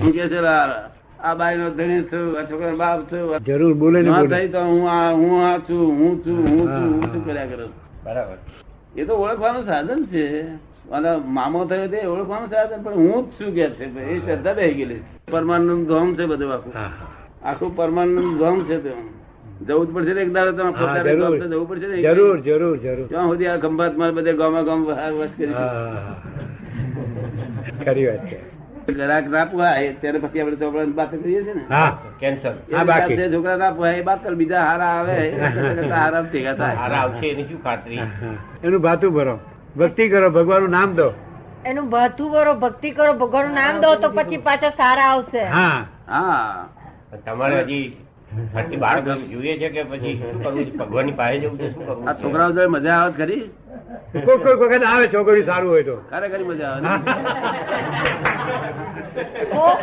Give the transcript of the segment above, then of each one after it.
હું કે છે આ બાઈ નો ધણી છું આ છોકરા બાપ છું જરૂર બોલે ના થાય તો હું આ હું આ છું હું છું હું છું હું છું કર્યા કરું? બરાબર. એ તો ઓળખવાનું સાધન છે. અને મામો થયો તે ઓળખવાનું સાધન પણ હું જ શું કે છે એ શ્રદ્ધા રહી ગયેલી પરમાનંદ ધોમ છે બધું આખું. આખું પરમાનંદ ધોમ છે તે જવું જ પડશે ને એક દાડો તમે પોતાના જવું પડશે ને જરૂર જરૂર જરૂર. ત્યાં સુધી આ ખંભાતમાં બધે ગામા ગામ વસ કરી. ખરી વાત છે. ગ્રાહક ના પુહાય ત્યારે પછી આપણે ચોપડા વાત કરીએ છીએ ને. કેન્સર છોકરા ના પુહાય એ બાદ બીજા હારા આવે હારા ભેગા થાય. હારા આવશે એની શું ખાતરી? એનું ભાતું ભરો. ભક્તિ કરો ભગવાનનું નામ દો. એનું ભાથું ભરો ભક્તિ કરો ભગવાનનું નામ દો તો પછી પાછા સારા આવશે. હા. હા. તમારે હજી બાળક જોઈએ છે કે પછી શું કરવું છે? ભગવાનની પાસે જવું છે શું કરવું આ છોકરાઓ મજા આવે ખરી? કોઈ કોઈ વખત આવે છોકરી સારું હોય તો. ખરેખર મજા આવે કોક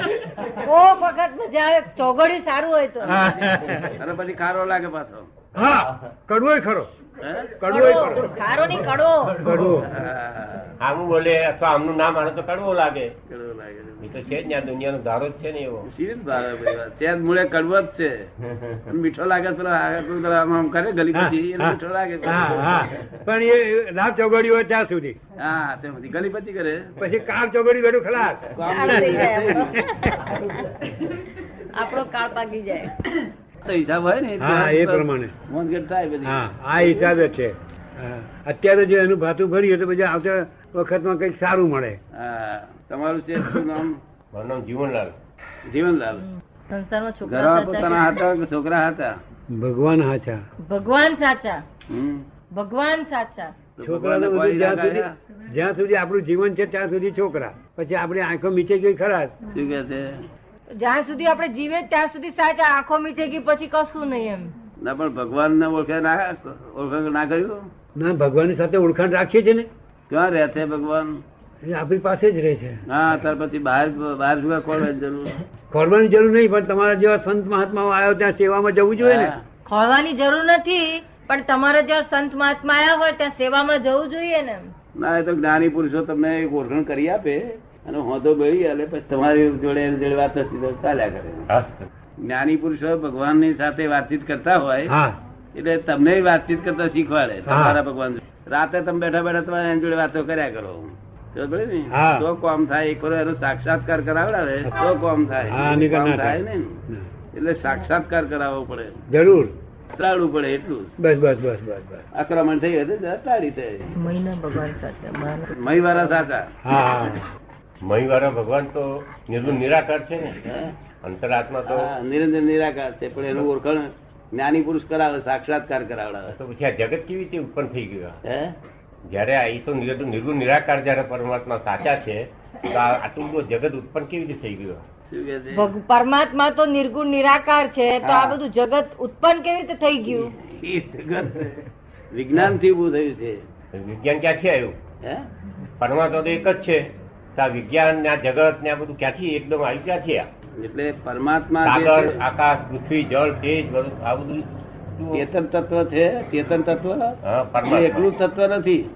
વખત મજા આવે ચોગડી સારું હોય તો. અને પછી ખારો લાગે પાછો. હા કડવો ખરો. હે? કડવો ખરો. ખારો ની કડવો. કડવો. હા, બોલે અથવા આમનું નામ આને તો કડવો લાગે. કડવો લાગે. એ તો છે જ ને આ દુનિયાનો ધારો જ છે ને એવો. ભાવે ત્યાં મૂળે કડવો જ છે. મીઠો લાગે પેલો આ કોઈ પેલો આમ આમ કરે ગલી પછી મીઠો લાગે હા હા. પણ એ રાત ચોગડી હોય ત્યાં સુધી. હા તે બધી ગલી પછી કરે. પછી કાર ચોગડી બેઠું ખલાસ. આપણો કાળ પાકી જાય. તો હિસાબ હોય ને હા એ પ્રમાણે. મોનગઢ થાય બધી. હા આ હિસાબે છે. અત્યારે જો એનું ભાતું ભર્યું તો પછી આવતા વખતમાં કંઈક સારું મળે. હા તમારું છે શું નામ? મારું નામ જીવનલાલ. જીવનલાલ. છોકરા ઘરમાં પોતાના હતા કે છોકરા હતા ભગવાન સાચા ભગવાન સાચા. હમ. ભગવાન સાચા. કોઈ જ્યાં સુધી? જ્યાં સુધી આપણું જીવન છે ત્યાં સુધી છોકરા. પછી આપણી આંખો મીચે ગઈ ખરા શું કે છે? જ્યાં સુધી આપણે જીવે ત્યાં સુધી સાચા આંખો મીઠે ગઈ પછી કશું નહીં એમ. ના પણ ભગવાન ને ઓળખે ના ઓળખાણ ના કર્યું? ના ભગવાન સાથે ઓળખાણ રાખીએ છે ને. ક્યાં રહે છે ભગવાન? આપણી પાસે જ રહે છે. હા ત્યાર પછી બહાર બહાર શું ખોલવાની જરૂર? ખોરવાની જરૂર નહીં પણ તમારા જેવા સંત મહાત્મા આવ્યો ત્યાં સેવામાં જવું જોઈએ ને. ખોળવાની જરૂર નથી પણ તમારે જ્યાં સંત મહાત્મા આવ્યા હોય ત્યાં સેવામાં જવું જોઈએ ને ના એ તો જ્ઞાની પુરુષો તમને ઓળખાણ કરી આપે. અને હોદો બળી અને પછી તમારી જોડે જોડે વાત સીધો ચાલ્યા કરે. જ્ઞાની પુરુષો ભગવાનની સાથે વાતચીત કરતા હોય એટલે તમને વાતચીત કરતા શીખવાડે. તમારા ભગવાન. રાતે તમે બેઠા બેઠા તમારે એની જોડે વાતો કર્યા કરો. તો કોમ થાય એક એનો સાક્ષાત્કાર કરાવડાવે તો કોમ થાય. કોમ થાય થાય. ને એટલે સાક્ષાત્કાર કરાવવો પડે. જરૂર. ટાળવું પડે એટલું. બસ બસ બસ બસ બસ. આક્રમણ થઈ હતું તો. ટાળી મહિના ભગવાન સાચા મહી વાળા સાચા હા મહી વાળા ભગવાન તો નિર્ગુણ નિરાકાર છે ને? અંતરાત્મા તો નિરંજન નિરાકાર છે પણ એનું ઓળખણ જ્ઞાની પુરુષ કરાવે સાક્ષાત્કાર કરાવડાવે. તો પછી આ જગત કેવી રીતે ઉત્પન્ન થઈ ગયું હે? જયારે આ તો નિર્ગુણ નિરાકાર જયારે પરમાત્મા સાચા છે તો આ આટલું બધું જગત ઉત્પન્ન કેવી રીતે થઈ ગયું પરમાત્મા તો નિર્ગુણ નિરાકાર છે તો આ બધું જગત ઉત્પન્ન કેવી રીતે થઈ ગયું? જગત વિજ્ઞાનથી ઉભું થયું છે. વિજ્ઞાન ક્યાંથી આવ્યું? હે? પરમાત્મા તો એક જ છે. આ વિજ્ઞાન ને આ જગત ને આ બધું ક્યાંથી એકદમ આવ્યું? ક્યાંથી આ એટલે પરમાત્મા સાગર આકાશ પૃથ્વી જળ તેજ બધું આ બધું ચેતન તત્વ છે? ચેતન તત્વ? હા, એકલું તત્વ નથી.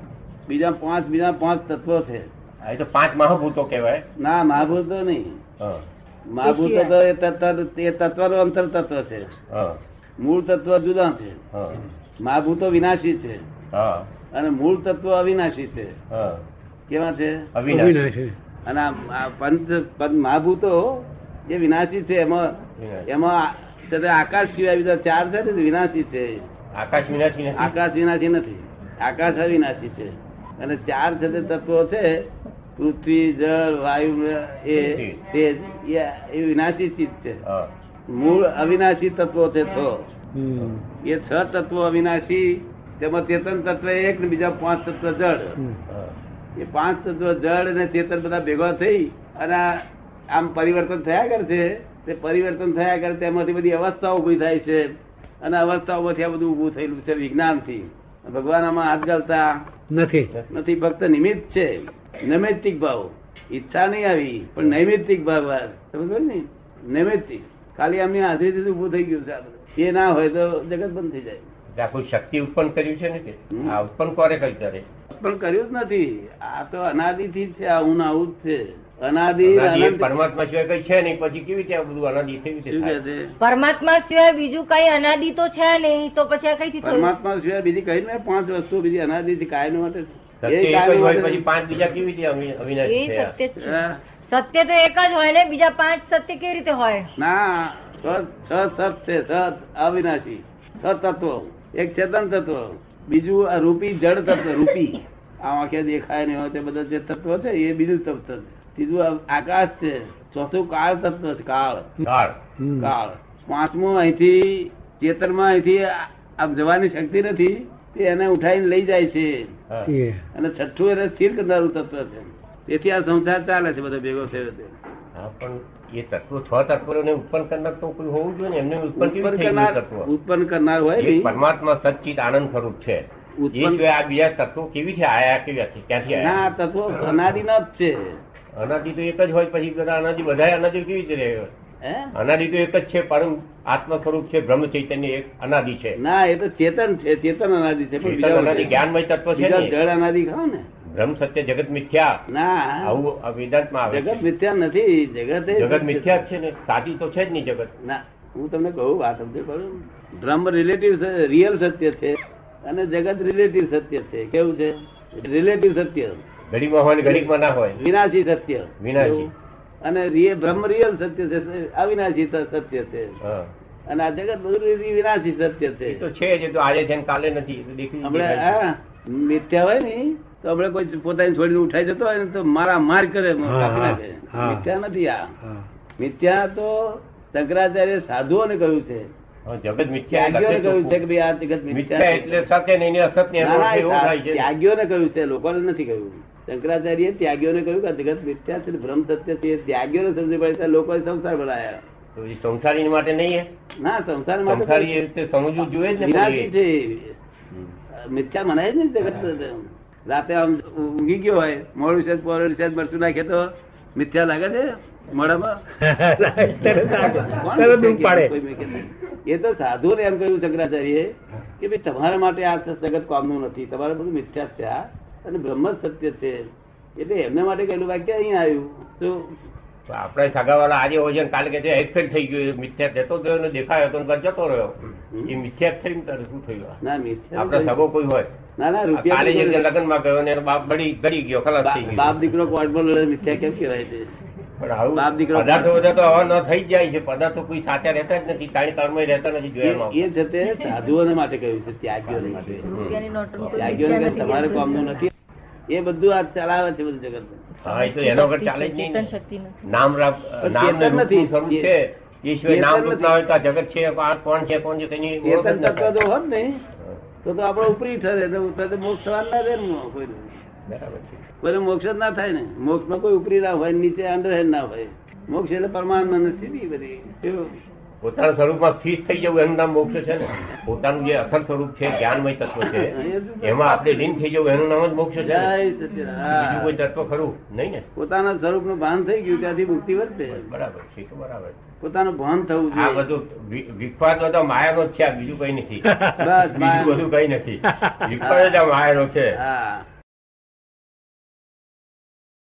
બીજા પાંચ બીજા પાંચ તત્વ છે. આ એ તો પાંચ મહાભૂતો કહેવાય. ના મહાભૂતો નહીં. હા, તત્વ એ તત્વ એ તત્વનું અંતર તત્વ છે. મૂળ તત્વ જુદા છે. માગુ તો વિનાશી છે. અને મૂળ તત્વ અવિનાશી છે. કેવા છે? અવિનાશી. અને પંચ મહાભૂતો જે વિનાશી છે. એમાં એમાં આકાશ સિવાય બીજા ચાર છે ને વિનાશી છે. આકાશ વિનાશી આકાશ વિનાશી નથી. આકાશ અવિનાશી છે. અને ચાર છે તે તત્વો છે. પૃથ્વી જળ વાયુ એ વિનાશી ચીજ છે. મૂળ અવિનાશી તત્વો છે છ. એ છ તત્વો અવિનાશી તેમાં ચેતન તત્વ એક ને બીજા પાંચ તત્વ જળ. એ પાંચ તત્વ જળ અને ચેતન બધા ભેગા થઈ અને આમ પરિવર્તન થયા કરે છે તે પરિવર્તન થયા કરે તેમાંથી બધી અવસ્થાઓ ઊભી થાય છે. અને અવસ્થાઓમાંથી આ બધું ઉભું થયેલું છે વિજ્ઞાનથી. ભગવાન આમાં હાથ ગાલતા નથી. નથી ફક્ત નિમિત્ત છે. નૈમિત્તિક ભાવ. ઈચ્છા નહીં આવી પણ નૈમિત્તિક ભાવ આ. સમજો ને નૈમિત્તિક. ખાલી આમની હાજરીથી ઉભું થઈ ગયું છે એ ના હોય તો જગત બંધ થઈ જાય. કોઈ શક્તિ ઉત્પન્ન કર્યું છે ને કે? આ ઉત્પન્ન કોને કર્યું ત્યારે? ઉત્પન્ન કર્યું જ નથી. આ તો અનાદિથી જ છે આ હું ને આવું જ છે. અનાદિ અનાદિ પરમાત્મા સિવાય કઈ છે નહીં પછી કેવી રીતે બધું અનાદિ થાય? છે પરમાત્મા સિવાય બીજું કઈ અનાદિ તો છે નહીં તો પછી આ કઈથી પરમાત્મા સિવાય બીજી કઈ ને પાંચ વસ્તુ બીજી અનાદિ થી કાયમ માટે છે. પછી પાંચ બીજા કેવી રીતે અવિનાશી સત્ય છે. તો એક જ હોય ને બીજા પાંચ સત્ય કેવી રીતે હોય? ના છ છ સત છે અવિનાશી. સત તત્વ. એક ચેતન તત્વ. બીજું આ રૂપી જળ તત્વ રૂપી. આ આંખે દેખાય ને તે બધા જે તત્વ છે એ બીજું તત્વ છે. ત્રીજું આકાશ છે. ચોથું કાળ તત્વ છે કાળ. કાળ. કાળ. પાંચમું અહીંથી ચેતનમાં અહીંથી આ- આમ જવાની શક્તિ નથી. તે એને ઉઠાઈને લઈ જાય છે. અને છઠ્ઠું એને સ્થિર કરનારું તત્વ છે. તેથી આ સંસાર ચાલે છે બધો ભેગો થયો છે. પણ એ તત્વો છ તત્વોને ઉત્પન્ન કરનાર તો કોઈ હોવું જોઈએ ને? એમને ઉત્પન્ન ઉત્પન્ન કરનાર ઉત્પન્ન કરનાર હોય પરમાત્મા સચિત આનંદ સ્વરૂપ છે. ઉત્પન્ન આ બીજા તત્વો કેવી છે? આયા કેવી હતી? ક્યાંથી ના આયા તત્વો અનાદિ જ છે. અનાદિ તો એક જ હોય પછી બધા અનાદિ બધા અનાદિ કેવી રીતે અનાદિ તો એક જ છે પરમ આત્મ સ્વરૂપ છે બ્રહ્મ ચૈતન્ય એક અનાદિ છે. ના એ તો ચેતન છે ચેતન અનાદિ છે પણ અનાદિ જ્ઞાનમય તત્વ છે જળ અનાદિ ખાવ ને. બ્રહ્મ સત્ય જગત મિથ્યા. ના. આવું વેદાંતમાં આવે જગત મિથ્યા નથી જગત જગત મિથ્યા છે ને. સાચી તો છે જ નહીં જગત. ના હું તમને કહું વાત સમજે કરું બ્રહ્મ રિલેટિવ રિયલ સત્ય છે અને જગત રિલેટિવ સત્ય છે. કેવું છે? રિલેટિવ સત્ય. ઘડીમાં હોય ઘડીમાં ના હોય. વિનાશી સત્ય. વિનાશી. અને રિયલ બ્રહ્મ રિયલ સત્ય છે અવિનાશી સત્ય છે. અને આ જગત બધું વિનાશી સત્ય છે. તો છે જે તો આજે છે કાલે નથી એ તો દેખી હમણે દેખાય છે. આ મિથ્યા હોય ને તો હમણે કોઈ પોતાની છોડીને ઉઠાઈ જતો હોય ને તો મારા માર કરે. મિથ્યા નથી આ. મિથ્યા તો શંકરાચાર્ય સાધુઓને કહ્યું છે. જગત મિથ્યા કહ્યું છે લોકોને નથી કહ્યું. શંકરાચાર્ય ત્યાગીઓને કહ્યું કે જગત મિથ્યા છે ભ્રમ સત્ય છે. ત્યાગીઓને સમજી પડે લોકો સંસાર બનાયા સંસારી માટે નહીં ના સંસાર માટે સંસારી રીતે સમજવું જોઈએ જ. છે. મિથ્યા મનાય છે જગત રાતે આમ ઊંઘી ગયો હોય મોડું છે પોરું છે મરચું નાખે તો મિથ્યા લાગે છે. એ તો સાધુ ને એમ કહ્યું શંકરાચાર્ય કે ભાઈ તમારા માટે આ જગત કામનું નથી. તમારે બધું મિથ્યા છે આ. અને બ્રહ્મ સત્ય છે. એટલે એમના માટે કહેલું વાક્ય અહીંયા આવ્યું. તો તો આપણે સગાવાલા આજે હોય કાલે કે છે થઈ ગયું મિથ્યા જતો ગયો ને દેખાયો તો જતો રહ્યો. એ મિથ્યા થઈને તારે શું થયું ના મિથ્યા આપણે સગો કોઈ હોય. ના ના રૂપિયા લગ્નમાં ગયો ને બાપ બળી ગળી ગયો ખલાસ થઈ બા- બાપ દીકરો કોર્ટમાં લડે મિથ્યા કેમ કહેવાય છે? પણ આવું બાપ દીકરો- પદાર્થો બધા તો આવા ન થઈ જ જાય છે. પદાર્થો કોઈ સાચા રહેતા જ નથી. તાણી કર્મ રહેતા નથી જોયામાં એ છે સાધુઓને માટે કહ્યું છે ત્યાગીઓને માટે. રૂપિયાની નોટો કોઈ ત્યાગીઓને મિથ્યા કહે નથી. તમારે કામનું નથી. એ બધું આ ચલાવે છે બધું જગત હા એ તો એનો વગર ચાલે જ નહીં ચેતન ને. શક્તિ નથી. નામ નામ ને ચેતન રૂપનું નથી. સ્વરૂપ છે. એ નામ રૂપ ના હોય તો જગત છે. કોણ છે કોણ છે તેની ચેતન તત્વ થાય. હોત ને તો તો આપણે ઉપરી ઠરે. મોક્ષ થવા ના રહે ને બરાબર મોક્ષ જ ના થાય ને. મોક્ષમાં કોઈ ઉપરી ના હોય નીચે અંડરહેન્ડ ના હોય. મોક્ષ એટલે પરમાનંદ સ્થિતિ બધી. પોતાના સ્વરૂપમાં સ્થિત થઈ જવું એનું નામ મોક્ષ છે ને. પોતાનું જે અસલ સ્વરૂપ છે જ્ઞાનમય તત્વ છે એમાં આપણે લીન થઈ જવું એનું નામ જ મોક્ષ છે. બીજું કોઈ તત્વ ખરું? નહીં ને? પોતાના સ્વરૂપનું ભાન થઈ ગયું ત્યાંથી મુક્તિ વધશે. બરાબર છે તો બરાબર. પોતાનું ભાન થવું આ બધું વિખવાદ તો માયાનો જ છે બીજું કઈ નથી. બસ બીજું બધું કઈ નથી. વિખવાદ માયાનો છે. હા.